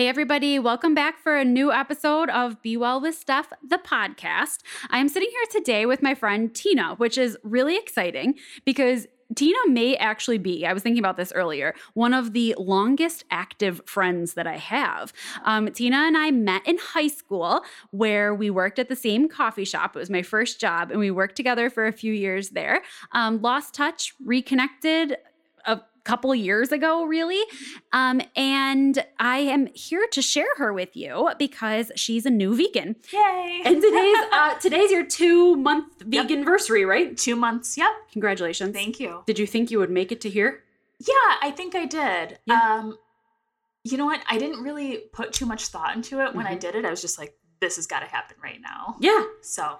Hey, everybody, welcome back for a new episode of Be Well with Steph, the podcast. I'm sitting here today with my friend Tina, which is really exciting because Tina may actually be, I was thinking about this earlier, one of the longest active friends that I have. Um, Tina and I met in high school where we worked at the same coffee shop. It was my first job, and we worked together for a few years there. Um, lost touch, reconnected a couple years ago, really. Um, and I am here to share her with you because she's a new vegan. Yay! And today's uh, today's your two month vegan anniversary, right? Two months. Yep. Congratulations. Thank you. Did you think you would make it to here? Yeah, I think I did. Yeah. Um, you know what? I didn't really put too much thought into it when I Mhm. did it. I was just like, this has got to happen right now. Yeah. So,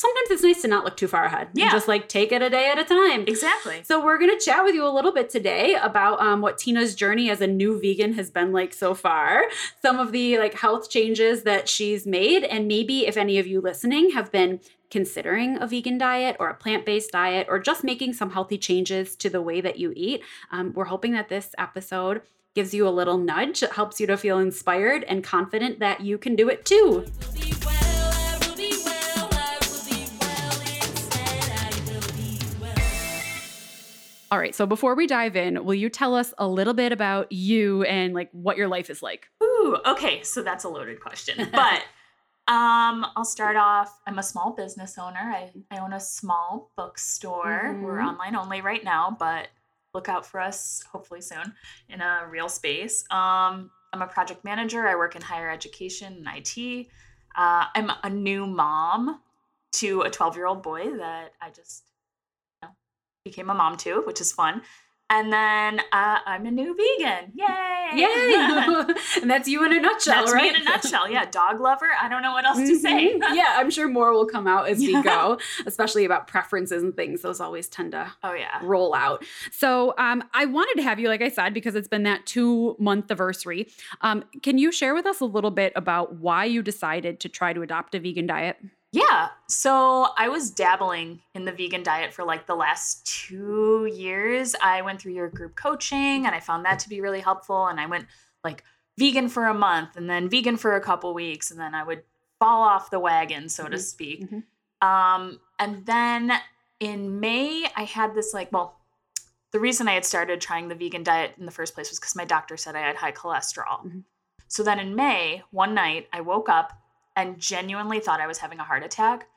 Sometimes it's nice to not look too far ahead. and Yeah. just like take it a day at a time. exactly. So we're gonna chat with you a little bit today about um, what Tina's journey as a new vegan has been like so far, some of the like health changes that she's made, and maybe if any of you listening have been considering a vegan diet or a plant-based diet or just making some healthy changes to the way that you eat, um, we're hoping that this episode gives you a little nudge, it helps you to feel inspired and confident that you can do it too. All right, so before we dive in, will you tell us a little bit about you and like what your life is like? Ooh, okay. So that's a loaded question. But um, I'll start off. I'm a small business owner. I, I own a small bookstore. We're Mhm. online only right now, but look out for us hopefully soon in a real space. Um, I'm a project manager. I work in higher education and IT. Uh, I'm a new mom to a 12 year old boy that I just became a mom too, which is fun. And then uh, I'm a new vegan. Yay! Yay! and that's you in a nutshell, That's right? me in a nutshell. Yeah, dog lover. I don't know what else to say. Mhm. yeah, I'm sure more will come out as we go, especially about preferences and things. Those always tend to Oh yeah. roll out. So um, I wanted to have you, like I said, because it's been that two month anniversary. Um, can you share with us a little bit about why you decided to try to adopt a vegan diet? Yeah. So I was dabbling in the vegan diet for like the last two years. I went through your group coaching and I found that to be really helpful. And I went like vegan for a month and then vegan for a couple weeks. And then I would fall off the wagon, so to Mhm. speak. Mhm. Um, and then in May, I had this like, well, the reason I had started trying the vegan diet in the first place was because my doctor said I had high cholesterol. Mhm. So then in May, one night, I woke up and genuinely thought I was having a heart attack.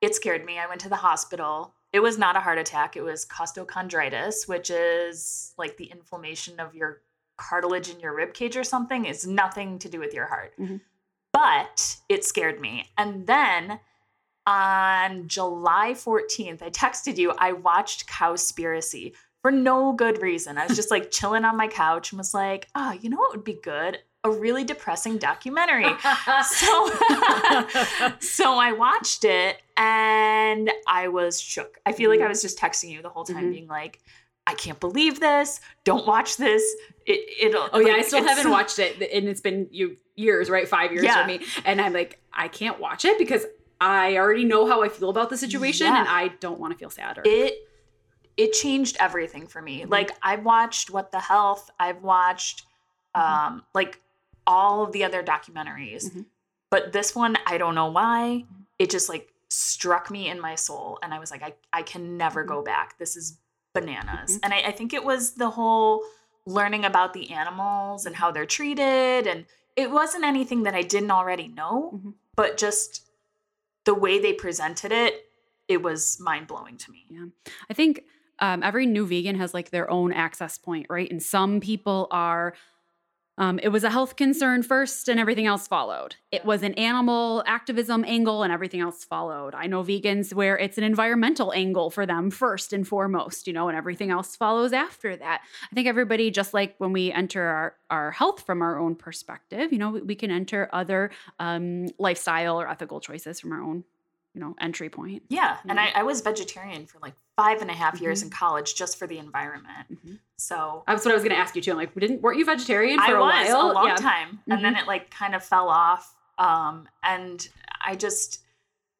It scared me. I went to the hospital. It was not a heart attack, it was costochondritis, which is like the inflammation of your cartilage in your rib cage or something. It's nothing to do with your heart. Mhm. But it scared me. And then on July 14th, I texted you, I watched Cowspiracy for no good reason. I was just like chilling on my couch and was like, oh, you know what would be good? A really depressing documentary. so, so I watched it and I was shook. I feel like I was just texting you the whole time, Mhm. being like, I can't believe this. Don't watch this. It, it'll. Oh yeah, I still haven't watched it, and it's been you years, right? Five years Yeah. for me, and I'm like, I can't watch it because I already know how I feel about the situation, Yeah. and I don't want to feel sad. Or, it it changed everything for me. Mhm. Like I've watched What the Health, I've watched Mhm. um like all of the other documentaries. Mhm. But this one, I don't know why, it just like struck me in my soul and I was like I I can never go back. This is bananas. Mhm. And I, I think it was the whole learning about the animals and how they're treated and it wasn't anything that I didn't already know, Mhm. but just the way they presented it, it was mind blowing to me. Yeah. I think um, every new vegan has like their own access point, right? And some people are. Um, it was a health concern first, and everything else followed. It was an animal activism angle, and everything else followed. I know vegans where it's an environmental angle for them first and foremost, you know, and everything else follows after that. I think everybody, just like when we enter our, our health from our own perspective, you know, we, we can enter other um, lifestyle or ethical choices from our own, you know, entry point. Yeah. And I, I was vegetarian for like five and a half years Mhm. in college just for the environment. Mhm. So That's what I was going to ask you too. I'm like, didn't weren't you vegetarian for I a was while? a long Yeah. time. And then it like kind of fell off. Um, and I just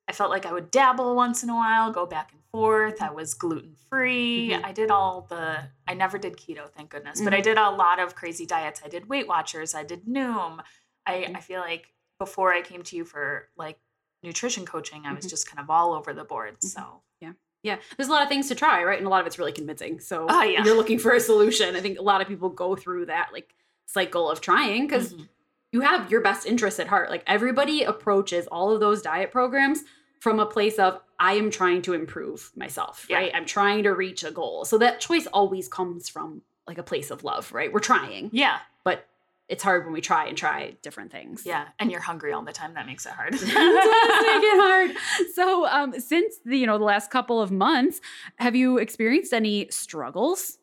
I felt like I would dabble once in a while, go back and forth I was gluten free. Mhm. I did all the, I never did keto, thank goodness, but I Mhm. did a lot of crazy diets. I did Weight Watchers, I did Noom. I. I feel like before I came to you for like nutrition coaching, I was Mhm. just kind of all over the board. Mhm. So, Yeah, Yeah. there's a lot of things to try, right? And a lot of it's really convincing. So Oh, yeah. you're looking for a solution. I think a lot of people go through that like cycle of trying because Mhm. you have your best interests at heart. Like everybody approaches all of those diet programs from a place of I am trying to improve myself, Yeah. right? I'm trying to reach a goal. So that choice always comes from like a place of love, right? We're trying, yeah, but it's hard when we try and try different things. yeah. And you're hungry all the time. That makes it hard. it does make it hard. So, um, since the you know the last couple of months, have you experienced any struggles?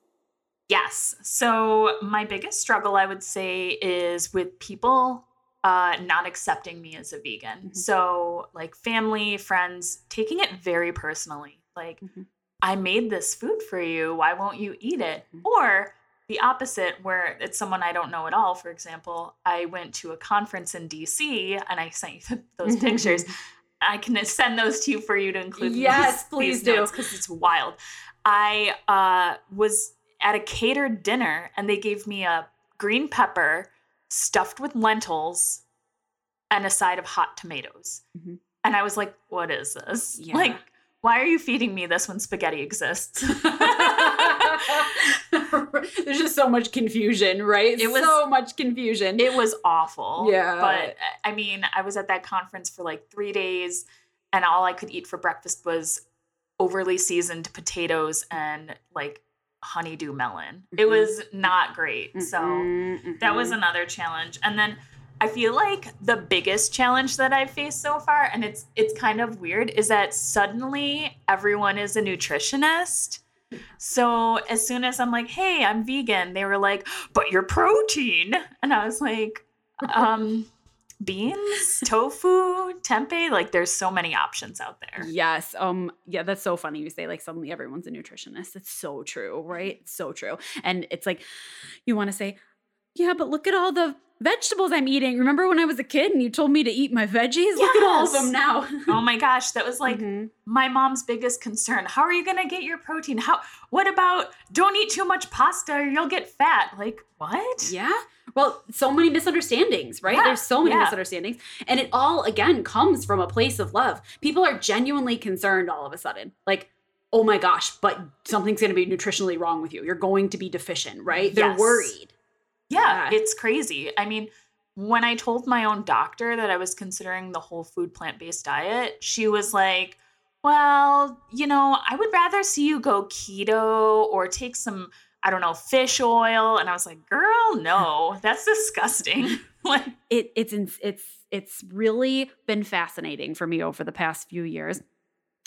Yes. So my biggest struggle, I would say, is with people uh, not accepting me as a vegan. Mhm. So, like family, friends, taking it very personally. Like, Mhm. I made this food for you. Why won't you eat it? Mhm. Or the opposite, where it's someone I don't know at all. For example, I went to a conference in DC and I sent you those pictures. I can send those to you for you to include. Yes, these- please these do. because it's wild. I uh, was at a catered dinner and they gave me a green pepper stuffed with lentils and a side of hot tomatoes. Mhm. And I was like, "What is this? Yeah. Like, why are you feeding me this when spaghetti exists?" There's just so much confusion, right? It was- so much confusion. It was awful. Yeah. But I mean, I was at that conference for like three days, and all I could eat for breakfast was overly seasoned potatoes and like honeydew melon. It Mhm. was not great. So Mhm, that was another challenge. And then I feel like the biggest challenge that I've faced so far, and it's it's kind of weird, is that suddenly everyone is a nutritionist. So as soon as I'm like, hey, I'm vegan, they were like, but you're protein. And I was like, um, beans, tofu, tempeh, like there's so many options out there. Yes. Um. Yeah, that's so funny. You say like suddenly everyone's a nutritionist. It's so true, right? It's so true. And it's like you want to say, yeah, but look at all the vegetables I'm eating. Remember when I was a kid and you told me to eat my veggies? Look at all of them now. Oh my gosh, that was like Mhm. my mom's biggest concern. How are you going to get your protein? How what about don't eat too much pasta or you'll get fat? Like, what? Yeah. Well, so many misunderstandings, right? Yeah, There's so many yeah. misunderstandings. And it all, again, comes from a place of love. People are genuinely concerned all of a sudden. Like, oh my gosh, but something's going to be nutritionally wrong with you. You're going to be deficient, right? They're Yes. worried. Yeah, Yeah. it's crazy. I mean, when I told my own doctor that I was considering the whole food plant based diet, she was like, Well, you know, I would rather see you go keto or take some, I don't know, fish oil. And I was like, Girl, no, that's disgusting. like, it it's it's it's really been fascinating for me over the past few years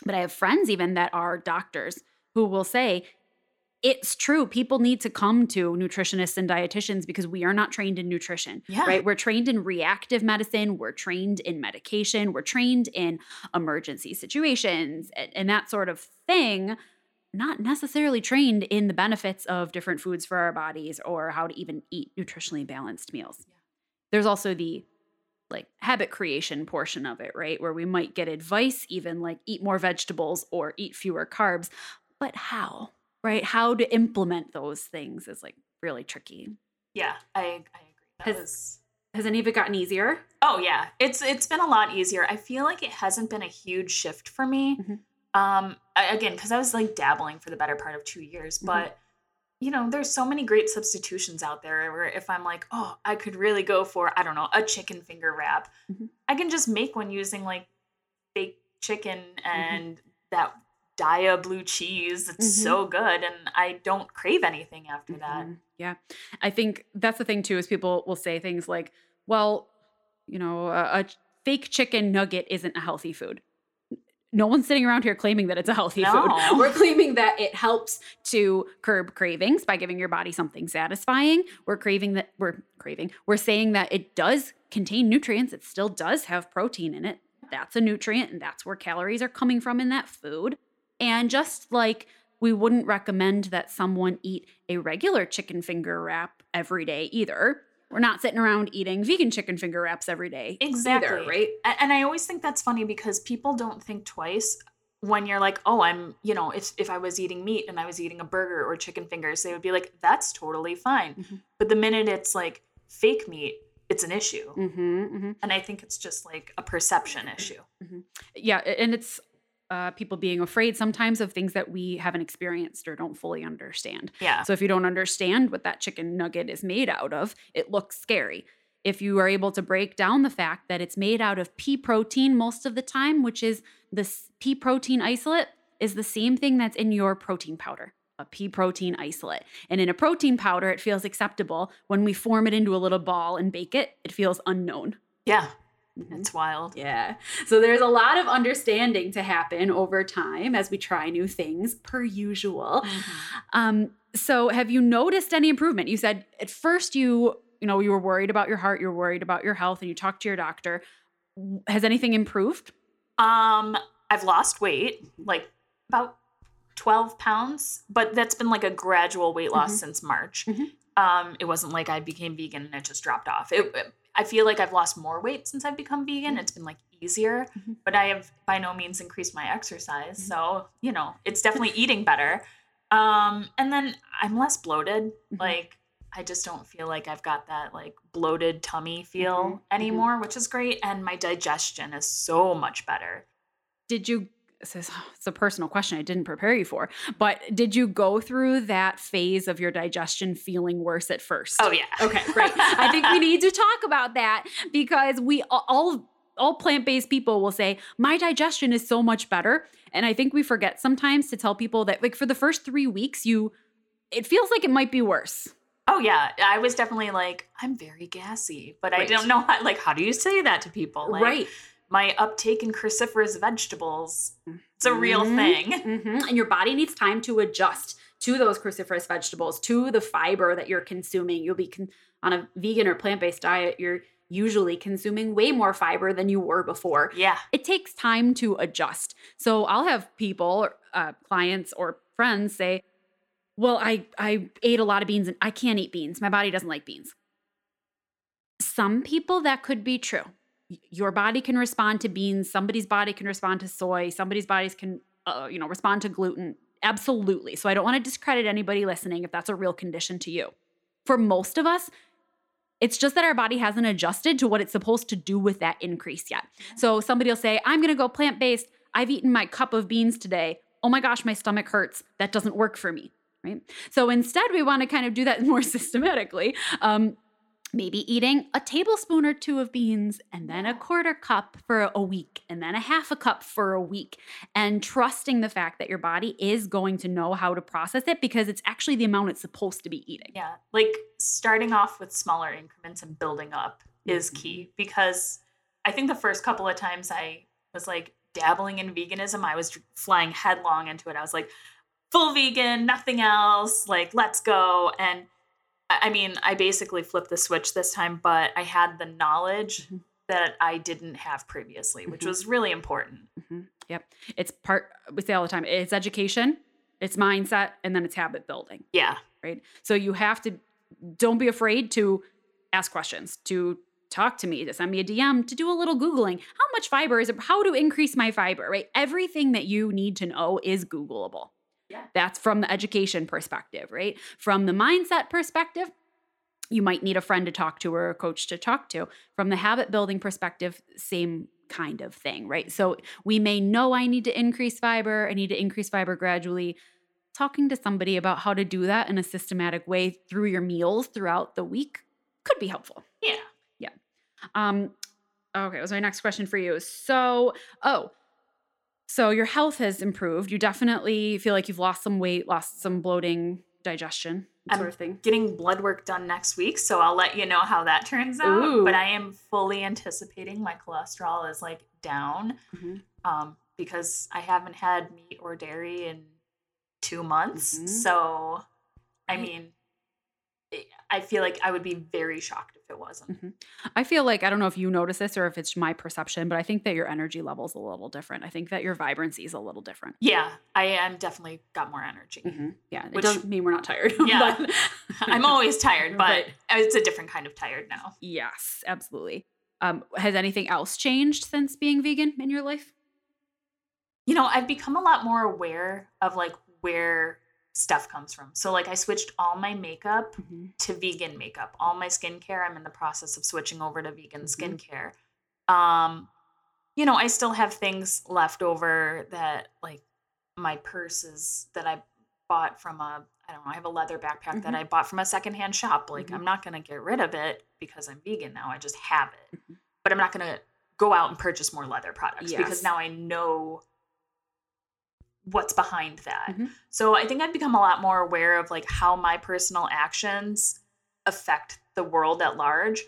but i have friends even that are doctors who will say it's true people need to come to nutritionists and dietitians because we are not trained in nutrition Yeah. right we're trained in reactive medicine we're trained in medication we're trained in emergency situations and, and that sort of thing not necessarily trained in the benefits of different foods for our bodies or how to even eat nutritionally balanced meals Yeah. there's also the like habit creation portion of it, right? Where we might get advice, even like eat more vegetables or eat fewer carbs. But how, right? How to implement those things is like really tricky. yeah, I, I agree. That Has- was Has any of it gotten easier? Oh yeah, it's it's been a lot easier. I feel like it hasn't been a huge shift for me. Mhm. Um, I- again, because I was like dabbling for the better part of two years, Mhm. but you know, there's so many great substitutions out there. Where if I'm like, oh, I could really go for I don't know a chicken finger wrap, Mhm. I can just make one using like baked chicken Mm-hmm. and that Daiya blue cheese. It's Mhm. so good, and I don't crave anything after that. Mhm. Yeah. I think that's the thing too is people will say things like, well, you know, a, a fake chicken nugget isn't a healthy food. No one's sitting around here claiming that it's a healthy No. food. We're claiming that it helps to curb cravings by giving your body something satisfying. We're craving that we're craving. We're saying that it does contain nutrients. It still does have protein in it. That's a nutrient and that's where calories are coming from in that food. And just like we wouldn't recommend that someone eat a regular chicken finger wrap every day either. We're not sitting around eating vegan chicken finger wraps every day. Exactly. Either, right? And I always think that's funny because people don't think twice when you're like, oh, I'm, you know, if if I was eating meat and I was eating a burger or chicken fingers, they would be like, that's totally fine. Mhm. But the minute it's like fake meat, it's an issue. Mm-hmm, mm-hmm. And I think it's just like a perception issue. Yeah, and it's uh, people being afraid sometimes of things that we haven't experienced or don't fully understand. Yeah. So if you don't understand what that chicken nugget is made out of, it looks scary. If you are able to break down the fact that it's made out of pea protein most of the time, which is the s- pea protein isolate, is the same thing that's in your protein powder, a pea protein isolate. And in a protein powder, it feels acceptable. When we form it into a little ball and bake it, it feels unknown. Yeah. Mhm. It's wild. Yeah. So there's a lot of understanding to happen over time as we try new things, per usual. Um, so have you noticed any improvement? You said at first you, you know, you were worried about your heart, you're worried about your health, and you talked to your doctor. Has anything improved? Um, I've lost weight, like about 12 pounds, but that's been like a gradual weight loss Mhm. since March. Mhm. Um, it wasn't like I became vegan and it just dropped off. It, it- I feel like I've lost more weight since I've become vegan. It's been like easier, Mhm. but I have by no means increased my exercise. Mhm. So, you know, it's definitely eating better. Um, and then I'm less bloated. Mhm. Like, I just don't feel like I've got that like bloated tummy feel Mhm. Mhm. anymore, which is great. And my digestion is so much better. Did you? This is, it's a personal question I didn't prepare you for, but did you go through that phase of your digestion feeling worse at first? Oh yeah. Okay, great. I think we need to talk about that because we all all plant-based people will say my digestion is so much better and I think we forget sometimes to tell people that like for the first 3 weeks you it feels like it might be worse. Oh yeah. I was definitely like, I'm very gassy, but I don't know how like how do you say that to people? Like right. My uptake in cruciferous vegetables. It's a real Mhm, thing. mhm. And your body needs time to adjust to those cruciferous vegetables, to the fiber that you're consuming. You'll be con- on a vegan or plant-based diet, you're usually consuming way more fiber than you were before. Yeah. it takes time to adjust. So I'll have people, uh, clients or friends say, "Well, I I ate a lot of beans and I can't eat beans. My body doesn't like beans." Some people that could be true. Your body can respond to beans. Somebody's body can respond to soy. Somebody's bodies can, uh, you know, respond to gluten. Absolutely. So I don't want to discredit anybody listening if that's a real condition to you. For most of us, it's just that our body hasn't adjusted to what it's supposed to do with that increase yet. So somebody will say, I'm going to go plant based. I've eaten my cup of beans today. Oh my gosh, my stomach hurts. That doesn't work for me. Right. So instead, we want to kind of do that more systematically. Um, maybe eating a tablespoon or two of beans and then a quarter cup for a week and then a half a cup for a week and trusting the fact that your body is going to know how to process it because it's actually the amount it's supposed to be eating. Yeah. Like starting off with smaller increments and building up is Mhm. key because I think the first couple of times I was like dabbling in veganism, I was flying headlong into it. I was like, full vegan, nothing else, like, let's go. And I mean, I basically flipped the switch this time, but I had the knowledge Mhm. that I didn't have previously, which Mhm. was really important. Mhm. Yep. It's part, we say all the time, it's education, it's mindset, and then it's habit building. Yeah. right? So you have to don't be afraid to ask questions, to talk to me, to send me a DM, to do a little googling. How much fiber is it? How to increase my fiber, right? Everything that you need to know is googleable. Yeah. That's from the education perspective, right? From the mindset perspective, you might need a friend to talk to or a coach to talk to. From the habit building perspective, same kind of thing, right? So we may know I need to increase fiber, I need to increase fiber gradually. Talking to somebody about how to do that in a systematic way through your meals throughout the week could be helpful. Yeah. Yeah. Um, okay, was my next question for you. So, oh, so your health has improved. You definitely feel like you've lost some weight, lost some bloating, digestion, sort I'm of thing. Getting blood work done next week, so I'll let you know how that turns out. Ooh. But I am fully anticipating my cholesterol is like down Mhm. um, because I haven't had meat or dairy in two months. Mhm. So, I mean, I- feel like I would be very shocked it wasn't. I feel like I don't know if you notice this or if it's my perception, but I think that your energy level is a little different. I think that your vibrancy is a little different. Yeah, I am definitely got more energy. Yeah, it Which- doesn't mean we're not tired. Yeah. I'm always tired, but Right. it's a different kind of tired now. Yes, absolutely. Um, has anything else changed since being vegan in your life? you know, I've become a lot more aware of like where stuff comes from. So like I switched all my makeup Mhm. to vegan makeup. All my skincare, I'm in the process of switching over to vegan Mhm. skincare. Um, you know, I still have things left over that like my purses that I bought from a I don't know, I have a leather backpack that Mhm. I bought from a secondhand shop. Like Mhm. I'm not gonna get rid of it because I'm vegan now. I just have it. Mhm. But I'm not gonna go out and purchase more leather products Yes. because now I know what's behind that. Mhm. So I think I've become a lot more aware of like how my personal actions affect the world at large.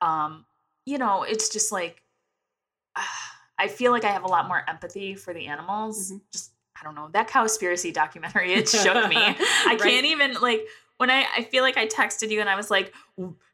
Um, you know, it's just like I feel like I have a lot more empathy for the animals. Mhm. Just I don't know that cowspiracy documentary. It shook me. I Right. can't even like when I I feel like I texted you and I was like,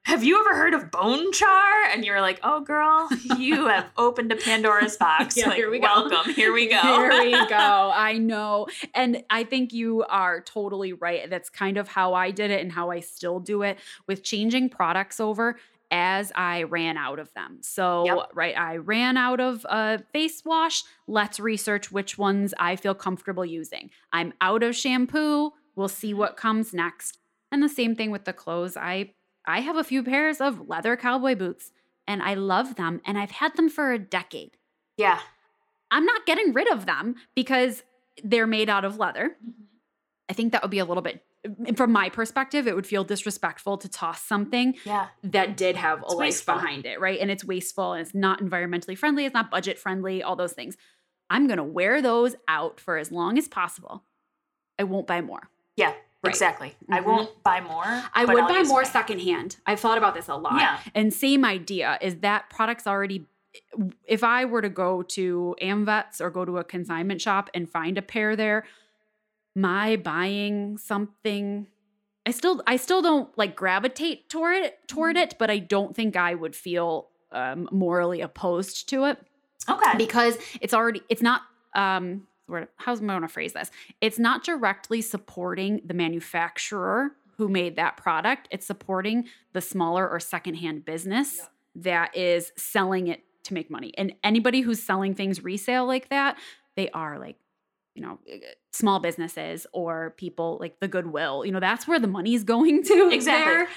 "Have you ever heard of bone char?" And you were like, "Oh, girl, you have opened a Pandora's box. Yeah, like, here we go. welcome. Here we go. Here we go. I know. And I think you are totally right. That's kind of how I did it and how I still do it with changing products over as I ran out of them. So, Yep. right, I ran out of a face wash. Let's research which ones I feel comfortable using. I'm out of shampoo. We'll see what comes next. And the same thing with the clothes. I I have a few pairs of leather cowboy boots and I love them and I've had them for a decade. yeah. I'm not getting rid of them because they're made out of leather. Mm-hmm. I think that would be a little bit, mm, from my perspective, it would feel disrespectful to toss something Yeah. that did have a It's life wasteful. behind it, right? And it's wasteful and it's not environmentally friendly, it's not budget friendly, all those things. I'm going to wear those out for as long as possible. I won't buy more. Yeah. Right. Exactly. I Mhm. won't buy more. I would I'll buy more my- secondhand. I've thought about this a lot. Yeah. And same idea is that product's already if I were to go to Amvets or go to a consignment shop and find a pair there, my buying something I still I still don't like gravitate toward it toward it, but I don't think I would feel um, morally opposed to it Okay. because it's already it's not um where how's I going to phrase this? It's not directly supporting the manufacturer who made that product. It's supporting the smaller or secondhand business Yeah. that is selling it to make money. And anybody who's selling things resale like that, they are like you know eh, small businesses or people like the goodwill you know that's where the money's going to Exactly. there.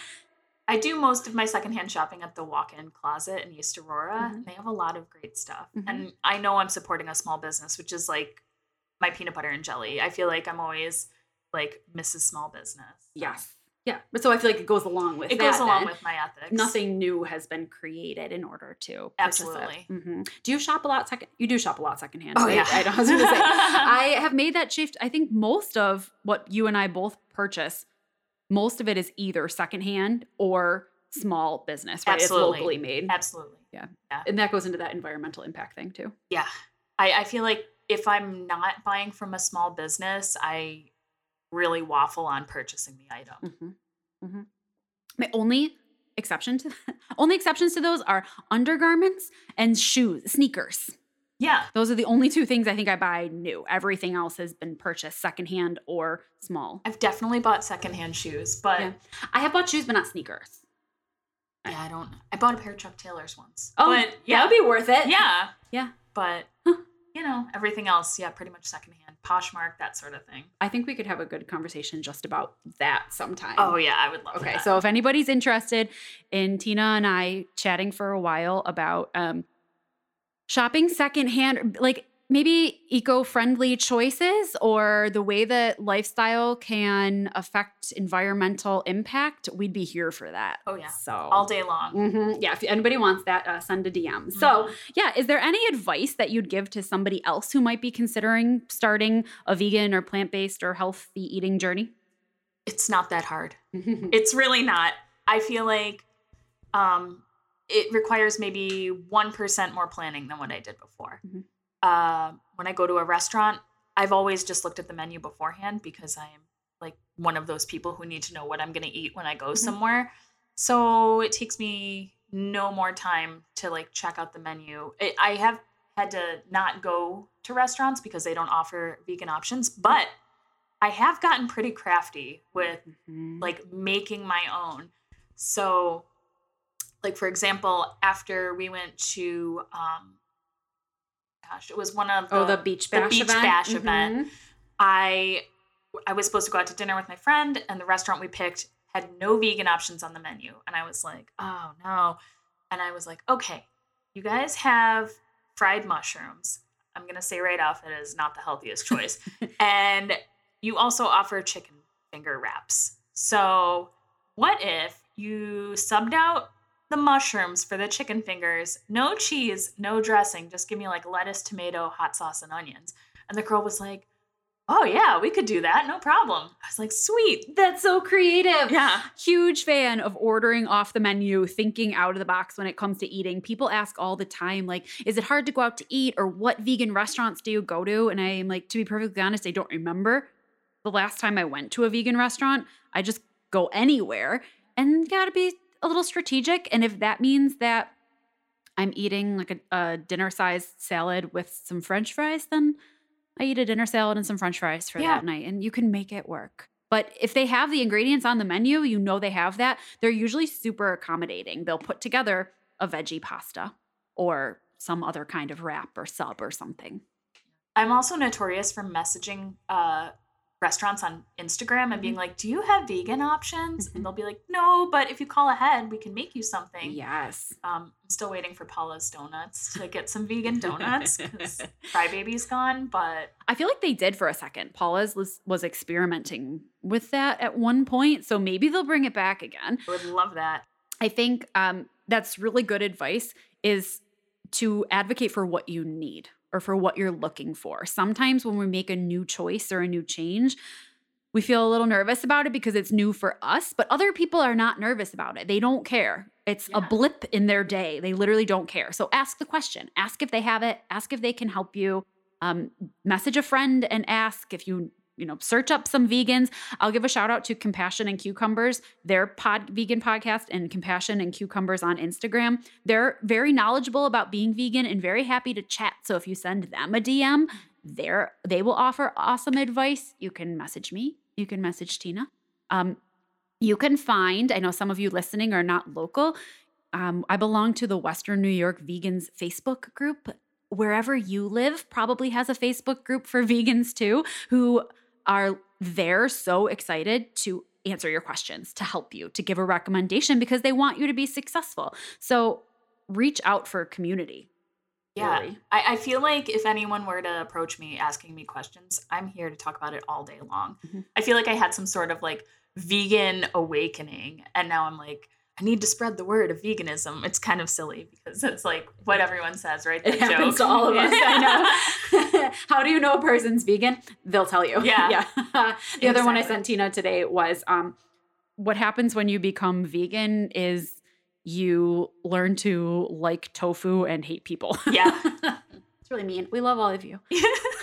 I do most of my secondhand shopping at the walk-in closet in East Aurora. Mhm. They have a lot of great stuff. Mhm. And I know I'm supporting a small business, which is like my peanut butter and jelly. I feel like I'm always like Mrs. Small Business. Yes yeah but so i feel like it goes along with It goes along then. with my ethics. nothing new has been created in order to. Absolutely. Mhm. Do you shop a lot second? You do shop a lot secondhand. Oh, right? yeah. I, I was going to say I have made that shift. I think most of what you and I both purchase, most of it is either secondhand or small business, right? Absolutely. It's locally made, Absolutely. Yeah. yeah. And that goes into that environmental impact thing too. Yeah. I, I feel like if I'm not buying from a small business, I really waffle on purchasing the item. Mm-hmm. Mm-hmm. My only exception to only exceptions to those are undergarments and shoes, sneakers. Yeah. Those are the only two things I think I buy new. Everything else has been purchased secondhand or small. I've definitely bought secondhand shoes, but Yeah. I have bought shoes, but not sneakers. yeah, I don't. I bought a pair of Chuck Taylors once. Oh, but that would be worth it. yeah, Yeah. But Huh. You know, everything else, yeah, pretty much secondhand. Poshmark, that sort of thing. I think we could have a good conversation just about that sometime. Oh yeah, I would love Okay, that. so if anybody's interested in Tina and I chatting for a while about um, shopping secondhand, like maybe eco-friendly choices or the way that lifestyle can affect environmental impact, we'd be here for that. Oh, yeah. so all day long. Mhm. Yeah, if anybody wants that, uh, send a DM. So, Mhm. yeah, is there any advice that you'd give to somebody else who might be considering starting a vegan or plant-based or healthy eating journey? it's not that hard. It's really not. I feel like um, it requires maybe 1% more planning than what I did before. Mhm. Uh, when I go to a restaurant, I've always just looked at the menu beforehand because I am like one of those people who need to know what I'm going to eat when I go Mhm. somewhere. So it takes me no more time to like check out the menu. It, I have had to not go to restaurants because they don't offer vegan options, but I have gotten pretty crafty with Mhm. like making my own. So, like for example, after we went to um, gosh, it was one of the, oh, the beach bash beach event. bash Mhm. event. I I was supposed to go out to dinner with my friend, and the restaurant we picked had no vegan options on the menu, and I was like, oh no, and I was like, okay, you guys have fried mushrooms. I'm gonna say right off that is not the healthiest choice, and you also offer chicken finger wraps. So what if you subbed out the mushrooms for the chicken fingers, no cheese, no dressing, just give me like lettuce, tomato, hot sauce, and onions. And the girl was like, Oh, yeah, we could do that. No problem. I was like, Sweet. That's so creative. Yeah. Huge fan of ordering off the menu, thinking out of the box when it comes to eating. People ask all the time, like, is it hard to go out to eat or what vegan restaurants do you go to? And I'm like, to be perfectly honest, I don't remember the last time I went to a vegan restaurant. I just go anywhere and gotta be a little strategic. And if that means that I'm eating like a, a dinner sized salad with some french fries, then I eat a dinner salad and some french fries for Yeah. that night, and you can make it work. But if they have the ingredients on the menu, you know they have that, they're usually super accommodating. They'll put together a veggie pasta or some other kind of wrap or sub or something. I'm also notorious for messaging uh, restaurants on Instagram and being like, Do you have vegan options? And they'll be like, No, but if you call ahead, we can make you something. Yes. Um, I'm still waiting for Paula's Donuts to get some vegan donuts because Crybaby's gone, but I feel like they did for a second. Paula's was, was experimenting with that at one point, so maybe they'll bring it back again. I would love that. I think um, that's really good advice is to advocate for what you need or for what you're looking for. Sometimes when we make a new choice or a new change, we feel a little nervous about it because it's new for us, but other people are not nervous about it. They don't care. It's a blip in their day. They literally don't care. So ask the question. Ask if they have it. Ask if they can help you. Um, message a friend and ask if you you know search up some vegans. I'll give a shout out to compassion and cucumbers their pod vegan podcast and compassion and cucumbers on instagram. They're very knowledgeable about being vegan and very happy to chat so if you send them a dm they're they will offer awesome advice. You can message me. You can message tina. Um, you can find i know some of you listening are not local um, i belong to the western new york vegans facebook group. Wherever you live probably has a facebook group for vegans too who are there so excited to answer your questions, to help you, to give a recommendation because they want you to be successful. So reach out for community. Yeah. really. I, I feel like if anyone were to approach me asking me questions, I'm here to talk about it all day long. Mhm. I feel like I had some sort of like vegan awakening, and now I'm like, I need to spread the word of veganism. It's kind of silly because it's like what everyone says, right? It That happens to all of us. I know. How do you know a person's vegan? They'll tell you. Yeah. Yeah. the other one I sent Tina today was um, what happens when you become vegan is you learn to like tofu and hate people. Yeah. it's really mean. We love all of you.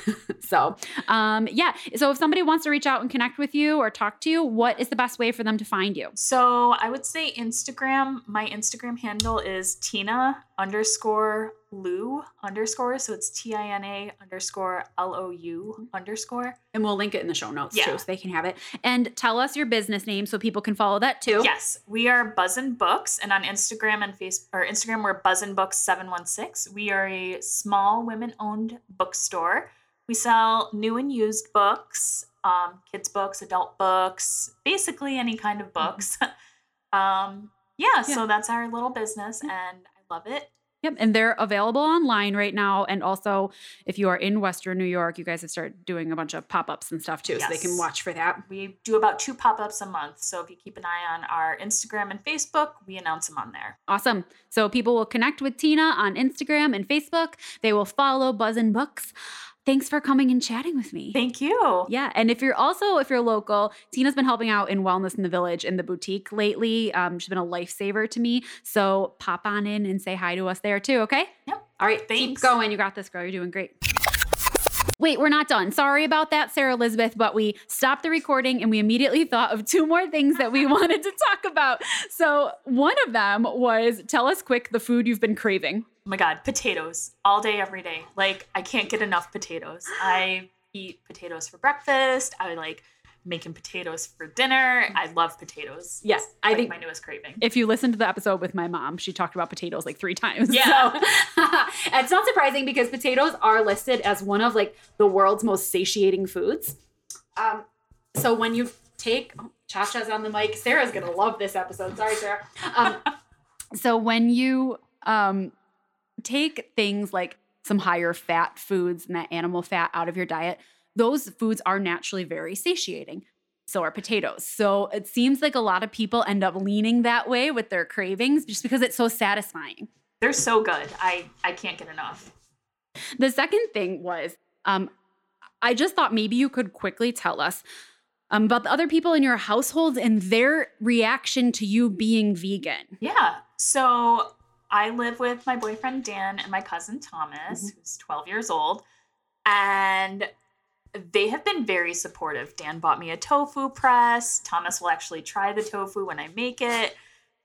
so, um, yeah. So if somebody wants to reach out and connect with you or talk to you, what is the best way for them to find you? So I would say Instagram. My Instagram handle is Tina underscore Lou underscore. So it's T I N A underscore L O U underscore. And we'll link it in the show notes Yeah. too, so they can have it. And tell us your business name so people can follow that too. Yes, we are Buzzin Books, and on Instagram and Facebook or Instagram we're Buzzin Books seven one six. We are a small women-owned bookstore. We sell new and used books, um, kids books, adult books, basically any kind of books. um, yeah, Yeah. so that's our little business, and I love it. Yep. And they're available online right now. And also, if you are in Western New York, you guys have started doing a bunch of pop ups and stuff too. So they can watch for that. We do about two pop-ups a month, so if you keep an eye on our Instagram and Facebook, we announce them on there. Awesome. So people will connect with Tina on Instagram and Facebook. They will follow Buzzin Books. Thanks for coming and chatting with me. Thank you. Yeah, and if you're also if you're local, Tina's been helping out in Wellness in the Village in the boutique lately. Um, she's been a lifesaver to me. So pop on in and say hi to us there too. Okay. Yep. All right. Keep going. You got this, girl. You're doing great. Wait, we're not done. Sorry about that, Sarah Elizabeth, but we stopped the recording and we immediately thought of two more things that we wanted to talk about. So, one of them was tell us quick the food you've been craving. My god, potatoes all day, every day. Like I can't get enough potatoes. I eat potatoes for breakfast. I like making potatoes for dinner. I love potatoes. Yes, It's I like think my newest craving. if you listen to the episode with my mom, she talked about potatoes like three times. Yeah. So it's not surprising because potatoes are listed as one of like the world's most satiating foods. Um, so when you take oh, Chacha's on the mic, Sarah's gonna love this episode. Sorry, Sarah. Um, so when you um, take things like some higher fat foods and that animal fat out of your diet, those foods are naturally very satiating. So are potatoes. So it seems like a lot of people end up leaning that way with their cravings just because it's so satisfying. They're so good. I I can't get enough. The second thing was, um, I just thought maybe you could quickly tell us um, about the other people in your household and their reaction to you being vegan. Yeah. So I live with my boyfriend Dan and my cousin Thomas, mm-hmm. who's 12 years old, and they have been very supportive. Dan bought me a tofu press. Thomas will actually try the tofu when I make it.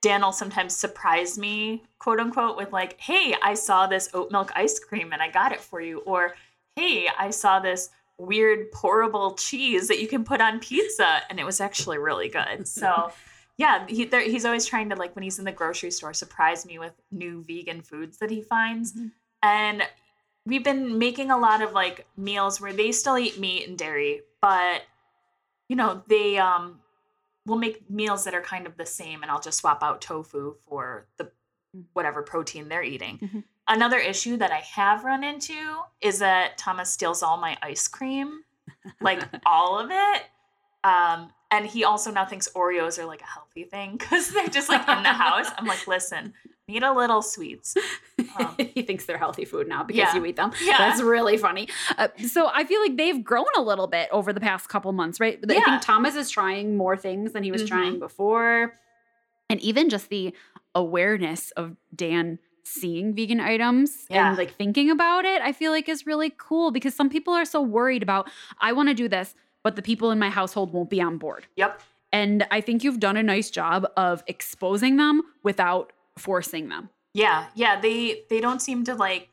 Dan will sometimes surprise me, quote unquote, with like, hey, I saw this oat milk ice cream and I got it for you. Or, hey, I saw this weird pourable cheese that you can put on pizza and it was actually really good. So, yeah, he, there, he's always trying to, like, when he's in the grocery store, surprise me with new vegan foods that he finds. Mhm. And we've been making a lot of like meals where they still eat meat and dairy, but you know, they um will make meals that are kind of the same and I'll just swap out tofu for the whatever protein they're eating. Mhm. Another issue that I have run into is that Thomas steals all my ice cream, like all of it. Um, and he also now thinks Oreos are like a healthy thing because they're just like in the house. I'm like, listen, need a little sweets. Um, he thinks they're healthy food now because Yeah. you eat them. Yeah. That's really funny. Uh, so I feel like they've grown a little bit over the past couple months, right? Yeah. I think Thomas is trying more things than he was Mhm. trying before. And even just the awareness of Dan seeing vegan items Yeah. and like thinking about it, I feel like is really cool because some people are so worried about, I want to do this, but the people in my household won't be on board. Yep. And I think you've done a nice job of exposing them without forcing them. Yeah, yeah, they they don't seem to like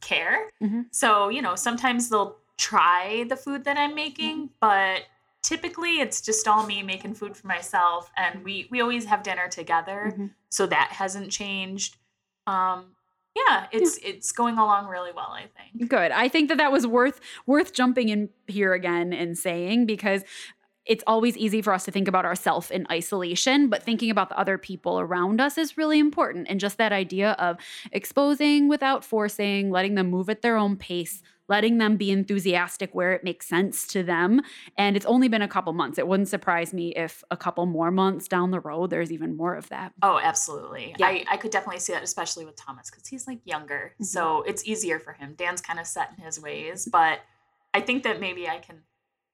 care. Mhm. So, you know, sometimes they'll try the food that I'm making, but typically it's just all me making food for myself and we we always have dinner together. Mhm. So that hasn't changed. Um yeah, it's it's going along really well, I think. Good. I think that that was worth worth jumping in here again and saying because it's always easy for us to think about ourselves in isolation, but thinking about the other people around us is really important. And just that idea of exposing without forcing, letting them move at their own pace, letting them be enthusiastic where it makes sense to them. And it's only been a couple months. It wouldn't surprise me if a couple more months down the road, there's even more of that. Oh, absolutely. Yeah. I, I could definitely see that, especially with Thomas, because he's like younger. Mhm. So it's easier for him. Dan's kind of set in his ways, but I think that maybe I can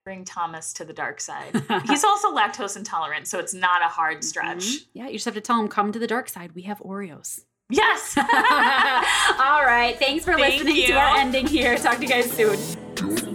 bring Thomas to the dark side. He's also lactose intolerant, so it's not a hard stretch. Mhm. Yeah, you just have to tell him come to the dark side. We have Oreos. Yes. All right. Thanks for Thank listening to our ending here. Talk to you guys soon.